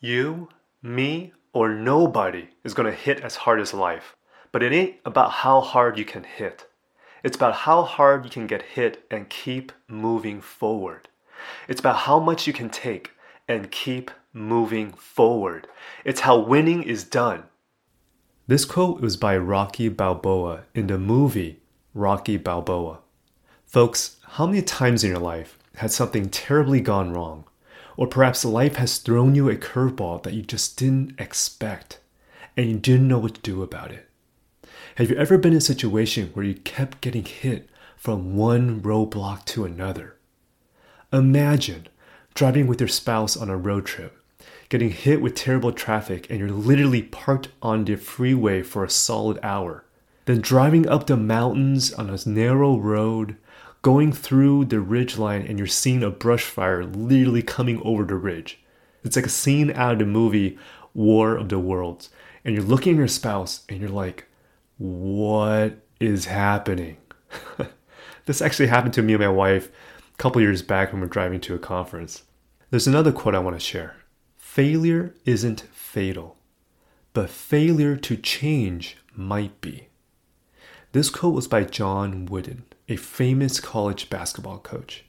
You, me, or nobody is going to hit as hard as life. But it ain't about how hard you can hit. It's about how hard you can get hit and keep moving forward. It's about how much you can take and keep moving forward. It's how winning is done. This quote was by Rocky Balboa in the movie Rocky Balboa. Folks, how many times in your life has something terribly gone wrong? Or perhaps life has thrown you a curveball that you just didn't expect and you didn't know what to do about it. Have you ever been in a situation where you kept getting hit from one roadblock to another? Imagine driving with your spouse on a road trip, getting hit with terrible traffic, and you're literally parked on the freeway for a solid hour. Then driving up the mountains on a narrow road, going through the ridge line and you're seeing a brush fire literally coming over the ridge. It's like a scene out of the movie War of the Worlds. And you're looking at your spouse and you're like, what is happening? this actually happened to me and my wife a couple years back when we we're driving to a conference. There's another quote I want to share Failure isn't fatal, but failure to change might be. This quote was by John Wooden a famous college basketball coach.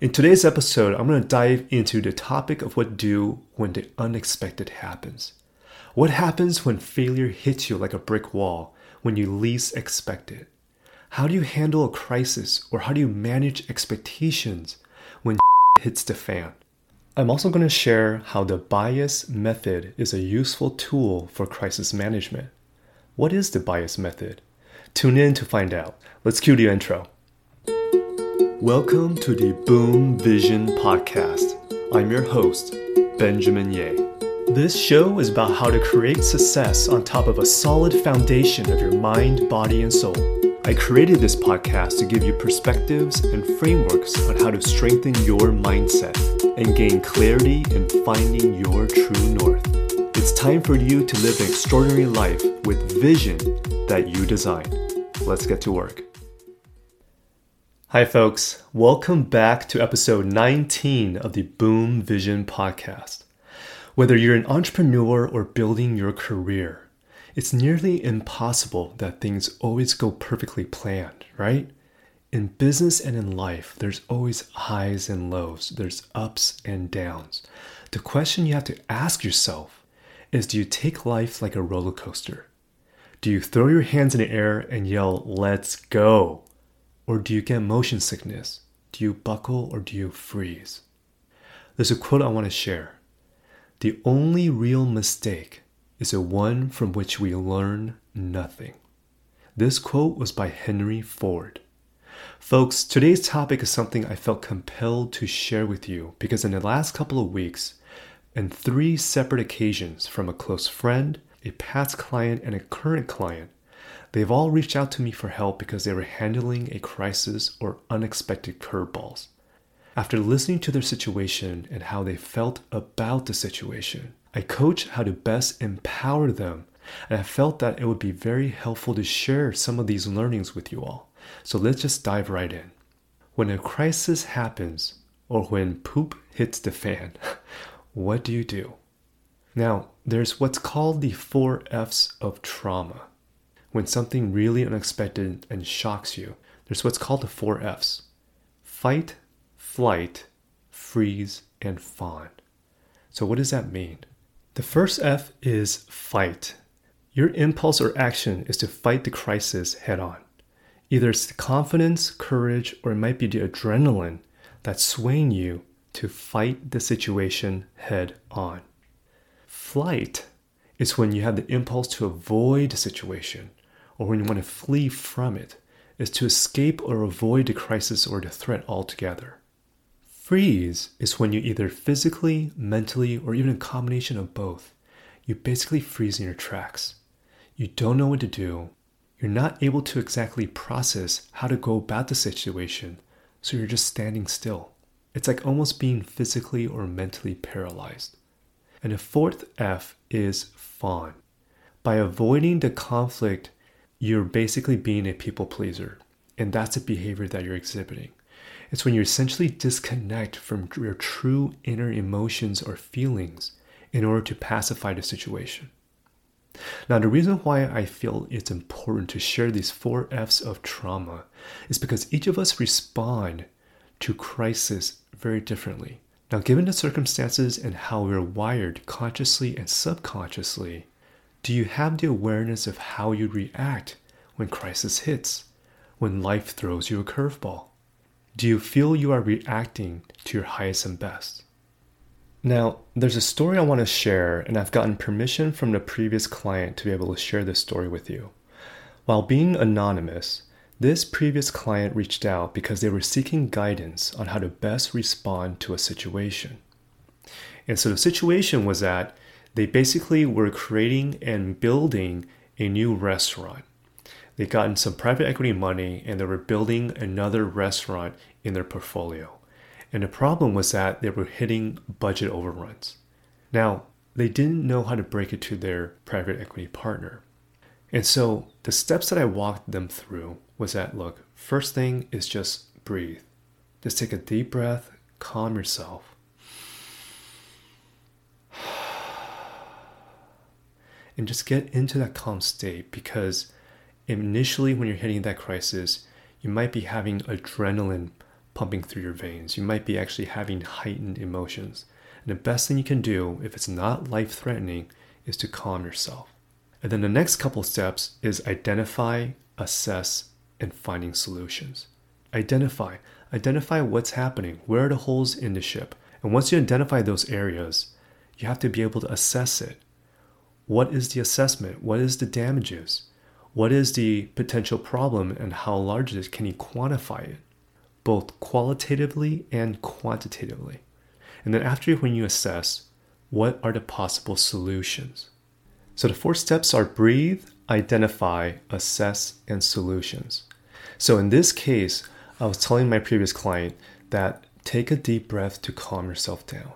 In today's episode, I'm going to dive into the topic of what do when the unexpected happens. What happens when failure hits you like a brick wall when you least expect it? How do you handle a crisis or how do you manage expectations when it hits the fan? I'm also going to share how the bias method is a useful tool for crisis management. What is the bias method? Tune in to find out. Let's cue the intro. Welcome to the Boom Vision Podcast. I'm your host, Benjamin Yeh. This show is about how to create success on top of a solid foundation of your mind, body, and soul. I created this podcast to give you perspectives and frameworks on how to strengthen your mindset and gain clarity in finding your true north. It's time for you to live an extraordinary life with vision that you design. Let's get to work. Hi, folks. Welcome back to episode 19 of the Boom Vision podcast. Whether you're an entrepreneur or building your career, it's nearly impossible that things always go perfectly planned, right? In business and in life, there's always highs and lows, there's ups and downs. The question you have to ask yourself is do you take life like a roller coaster? Do you throw your hands in the air and yell, let's go? Or do you get motion sickness? Do you buckle or do you freeze? There's a quote I want to share. The only real mistake is the one from which we learn nothing. This quote was by Henry Ford. Folks, today's topic is something I felt compelled to share with you because in the last couple of weeks, in three separate occasions from a close friend, a past client, and a current client, they've all reached out to me for help because they were handling a crisis or unexpected curveballs. After listening to their situation and how they felt about the situation, I coach how to best empower them, and I felt that it would be very helpful to share some of these learnings with you all. So let's just dive right in. When a crisis happens, or when poop hits the fan, what do you do? Now, there's what's called the four F's of trauma. When something really unexpected and shocks you, there's what's called the four F's fight, flight, freeze, and fawn. So, what does that mean? The first F is fight. Your impulse or action is to fight the crisis head on. Either it's the confidence, courage, or it might be the adrenaline that's swaying you to fight the situation head on. Flight is when you have the impulse to avoid a situation or when you want to flee from it, is to escape or avoid the crisis or the threat altogether. Freeze is when you either physically, mentally, or even a combination of both, you basically freeze in your tracks. You don't know what to do. You're not able to exactly process how to go about the situation, so you're just standing still. It's like almost being physically or mentally paralyzed. And the fourth F is fawn. By avoiding the conflict, you're basically being a people pleaser. And that's a behavior that you're exhibiting. It's when you essentially disconnect from your true inner emotions or feelings in order to pacify the situation. Now, the reason why I feel it's important to share these four F's of trauma is because each of us respond to crisis very differently. Now, given the circumstances and how we're wired consciously and subconsciously, do you have the awareness of how you react when crisis hits, when life throws you a curveball? Do you feel you are reacting to your highest and best? Now, there's a story I want to share, and I've gotten permission from the previous client to be able to share this story with you. While being anonymous, this previous client reached out because they were seeking guidance on how to best respond to a situation. And so the situation was that they basically were creating and building a new restaurant. They'd gotten some private equity money and they were building another restaurant in their portfolio. And the problem was that they were hitting budget overruns. Now, they didn't know how to break it to their private equity partner. And so the steps that I walked them through was that look, first thing is just breathe. Just take a deep breath, calm yourself. And just get into that calm state because initially, when you're hitting that crisis, you might be having adrenaline pumping through your veins. You might be actually having heightened emotions. And the best thing you can do, if it's not life threatening, is to calm yourself. And then the next couple steps is identify, assess, and finding solutions. Identify. Identify what's happening. Where are the holes in the ship? And once you identify those areas, you have to be able to assess it. What is the assessment? What is the damages? What is the potential problem and how large it is? Can you quantify it? Both qualitatively and quantitatively. And then after when you assess, what are the possible solutions? So the four steps are breathe, identify, assess, and solutions. So in this case, I was telling my previous client that take a deep breath to calm yourself down.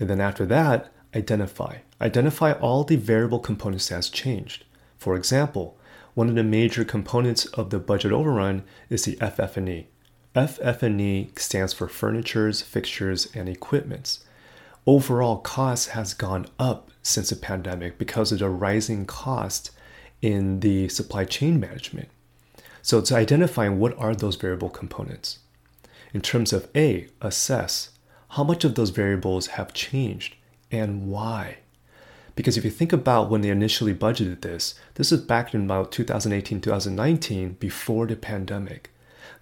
And then after that, identify. Identify all the variable components that has changed. For example, one of the major components of the budget overrun is the FF&E. FF&E stands for furnitures, fixtures, and equipments. Overall cost has gone up since the pandemic because of the rising cost in the supply chain management. So it's identifying what are those variable components. In terms of A, assess how much of those variables have changed and why. Because if you think about when they initially budgeted this, this is back in about 2018, 2019, before the pandemic.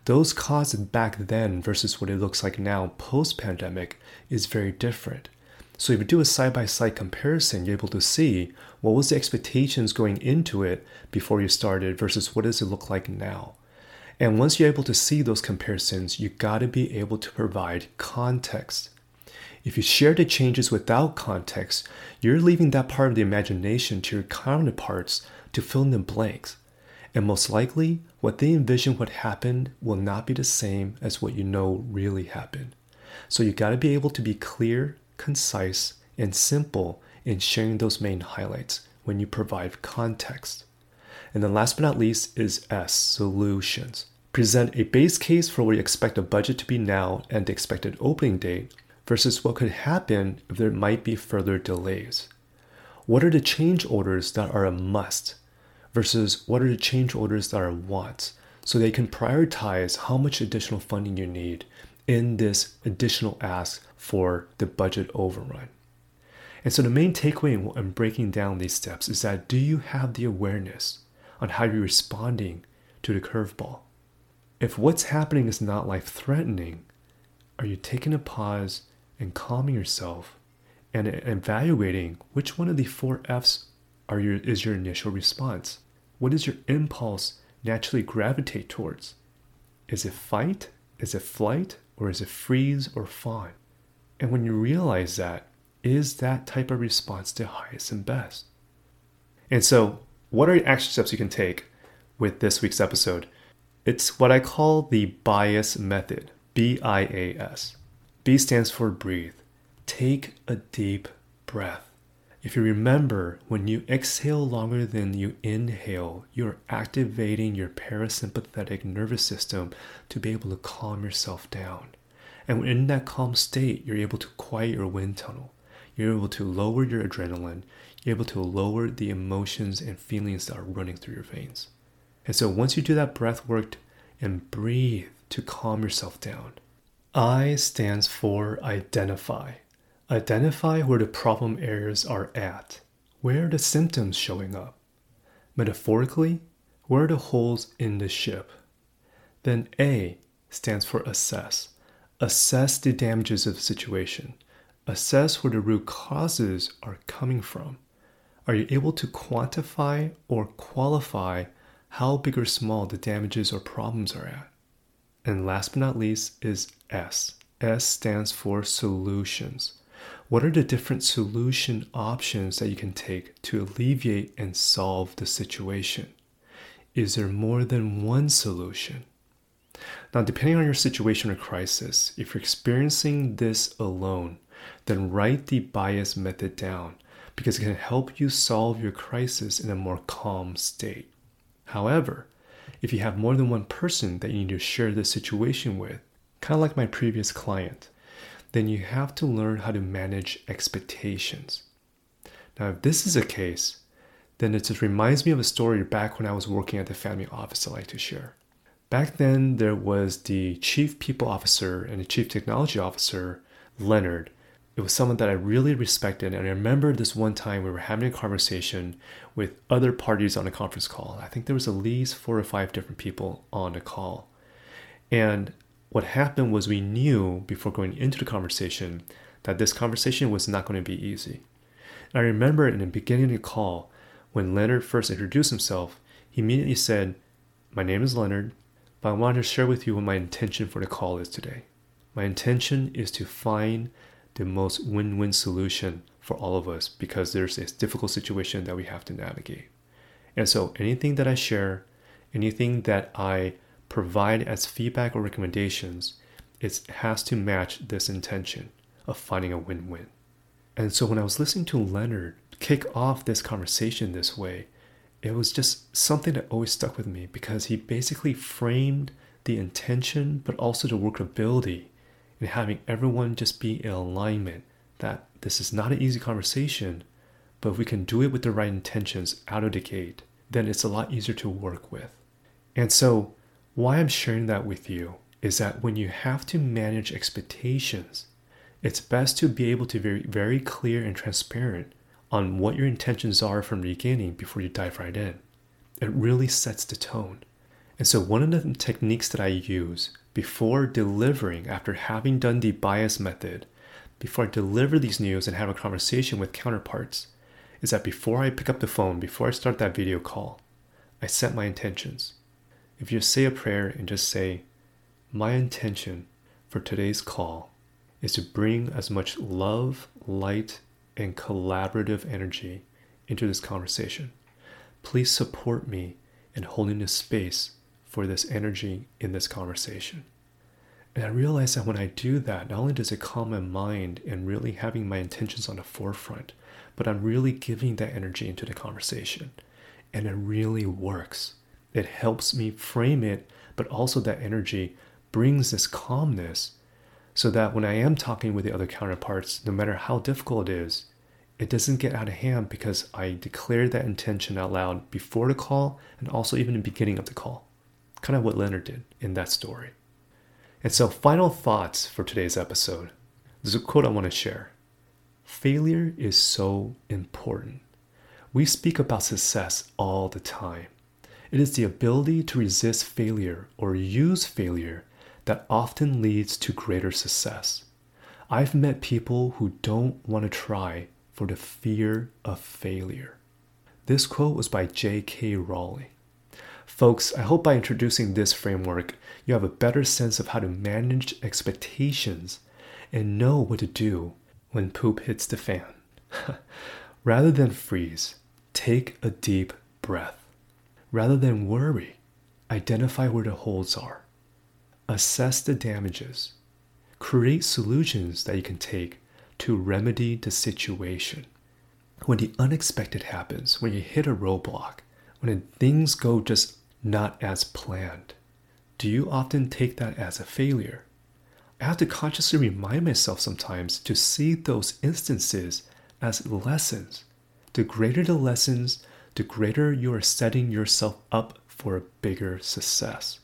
Those costs back then versus what it looks like now post pandemic is very different. So if you do a side by side comparison, you're able to see what was the expectations going into it before you started versus what does it look like now. And once you're able to see those comparisons, you got to be able to provide context. If you share the changes without context, you're leaving that part of the imagination to your counterparts to fill in the blanks. And most likely, what they envision what happened will not be the same as what you know really happened. So you got to be able to be clear, concise, and simple in sharing those main highlights when you provide context. And then last but not least is S, solutions. Present a base case for what you expect the budget to be now and the expected opening date versus what could happen if there might be further delays. What are the change orders that are a must versus what are the change orders that are wants so they can prioritize how much additional funding you need in this additional ask for the budget overrun. And so the main takeaway in breaking down these steps is that do you have the awareness on how you're responding to the curveball? If what's happening is not life threatening, are you taking a pause and calming yourself and evaluating which one of the four F's are your, is your initial response? What does your impulse naturally gravitate towards? Is it fight? Is it flight? Or is it freeze or fawn? And when you realize that, is that type of response the highest and best? And so, what are action steps you can take with this week's episode? It's what I call the bias method B I A S. B stands for breathe. Take a deep breath. If you remember, when you exhale longer than you inhale, you're activating your parasympathetic nervous system to be able to calm yourself down. And in that calm state, you're able to quiet your wind tunnel. you're able to lower your adrenaline, you're able to lower the emotions and feelings that are running through your veins. And so once you do that breath work and breathe to calm yourself down, I stands for identify. Identify where the problem areas are at. Where are the symptoms showing up? Metaphorically, where are the holes in the ship? Then A stands for assess. Assess the damages of the situation. Assess where the root causes are coming from. Are you able to quantify or qualify how big or small the damages or problems are at? And last but not least is S. S stands for solutions. What are the different solution options that you can take to alleviate and solve the situation? Is there more than one solution? Now, depending on your situation or crisis, if you're experiencing this alone, then write the bias method down because it can help you solve your crisis in a more calm state. However, if you have more than one person that you need to share the situation with, kind of like my previous client, then you have to learn how to manage expectations. Now, if this is a case, then it just reminds me of a story back when I was working at the family office I like to share. Back then, there was the chief people officer and the chief technology officer, Leonard. It was someone that I really respected. And I remember this one time we were having a conversation with other parties on a conference call. I think there was at least four or five different people on the call. And what happened was we knew before going into the conversation that this conversation was not going to be easy. And I remember in the beginning of the call, when Leonard first introduced himself, he immediately said, My name is Leonard, but I want to share with you what my intention for the call is today. My intention is to find the most win win solution for all of us because there's this difficult situation that we have to navigate. And so anything that I share, anything that I provide as feedback or recommendations, it has to match this intention of finding a win win. And so when I was listening to Leonard kick off this conversation this way, it was just something that always stuck with me because he basically framed the intention but also the workability and having everyone just be in alignment that this is not an easy conversation, but if we can do it with the right intentions out of the gate, then it's a lot easier to work with. And so, why I'm sharing that with you is that when you have to manage expectations, it's best to be able to be very, clear and transparent on what your intentions are from the beginning before you dive right in. It really sets the tone. And so, one of the techniques that I use before delivering, after having done the bias method, before I deliver these news and have a conversation with counterparts, is that before I pick up the phone, before I start that video call, I set my intentions. If you say a prayer and just say, My intention for today's call is to bring as much love, light, and collaborative energy into this conversation. Please support me in holding this space for this energy in this conversation. And I realize that when I do that, not only does it calm my mind and really having my intentions on the forefront, but I'm really giving that energy into the conversation. And it really works. It helps me frame it, but also that energy brings this calmness so that when I am talking with the other counterparts, no matter how difficult it is, it doesn't get out of hand because I declared that intention out loud before the call and also even in the beginning of the call. Kind of what Leonard did in that story. And so, final thoughts for today's episode. There's a quote I want to share Failure is so important. We speak about success all the time. It is the ability to resist failure or use failure that often leads to greater success. I've met people who don't want to try for the fear of failure. This quote was by J.K. Rowling. Folks, I hope by introducing this framework, you have a better sense of how to manage expectations and know what to do when poop hits the fan. Rather than freeze, take a deep breath. Rather than worry, identify where the holes are assess the damages, create solutions that you can take to remedy the situation. When the unexpected happens, when you hit a roadblock, when things go just not as planned, do you often take that as a failure? I have to consciously remind myself sometimes to see those instances as lessons. The greater the lessons, the greater you are setting yourself up for a bigger success.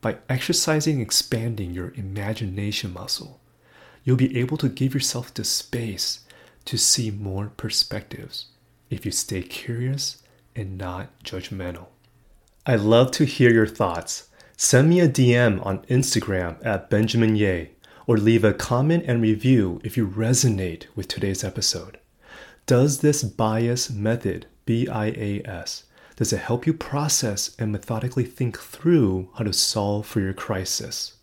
By exercising expanding your imagination muscle, you'll be able to give yourself the space to see more perspectives if you stay curious and not judgmental. I'd love to hear your thoughts. Send me a DM on Instagram at Benjamin Yeh or leave a comment and review if you resonate with today's episode. Does this bias method, B I A S, does it help you process and methodically think through how to solve for your crisis?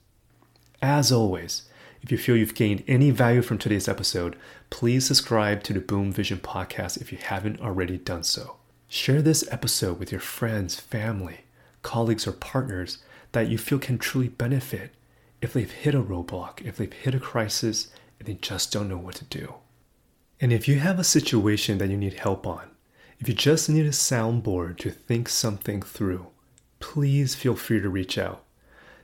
As always, if you feel you've gained any value from today's episode, please subscribe to the Boom Vision podcast if you haven't already done so. Share this episode with your friends, family, colleagues, or partners that you feel can truly benefit if they've hit a roadblock, if they've hit a crisis, and they just don't know what to do. And if you have a situation that you need help on, if you just need a soundboard to think something through, please feel free to reach out.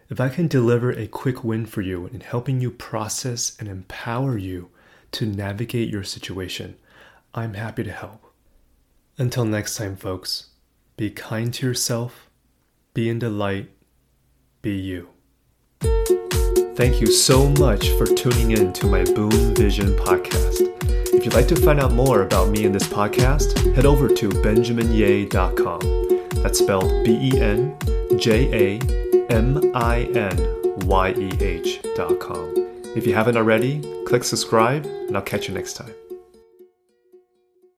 If I can deliver a quick win for you in helping you process and empower you to navigate your situation, I'm happy to help. Until next time, folks, be kind to yourself, be in the light, be you. Thank you so much for tuning in to my Boom Vision podcast. If you'd like to find out more about me and this podcast, head over to benjaminyeh.com. That's spelled B E N J A M I N Y E H.com. If you haven't already, click subscribe, and I'll catch you next time.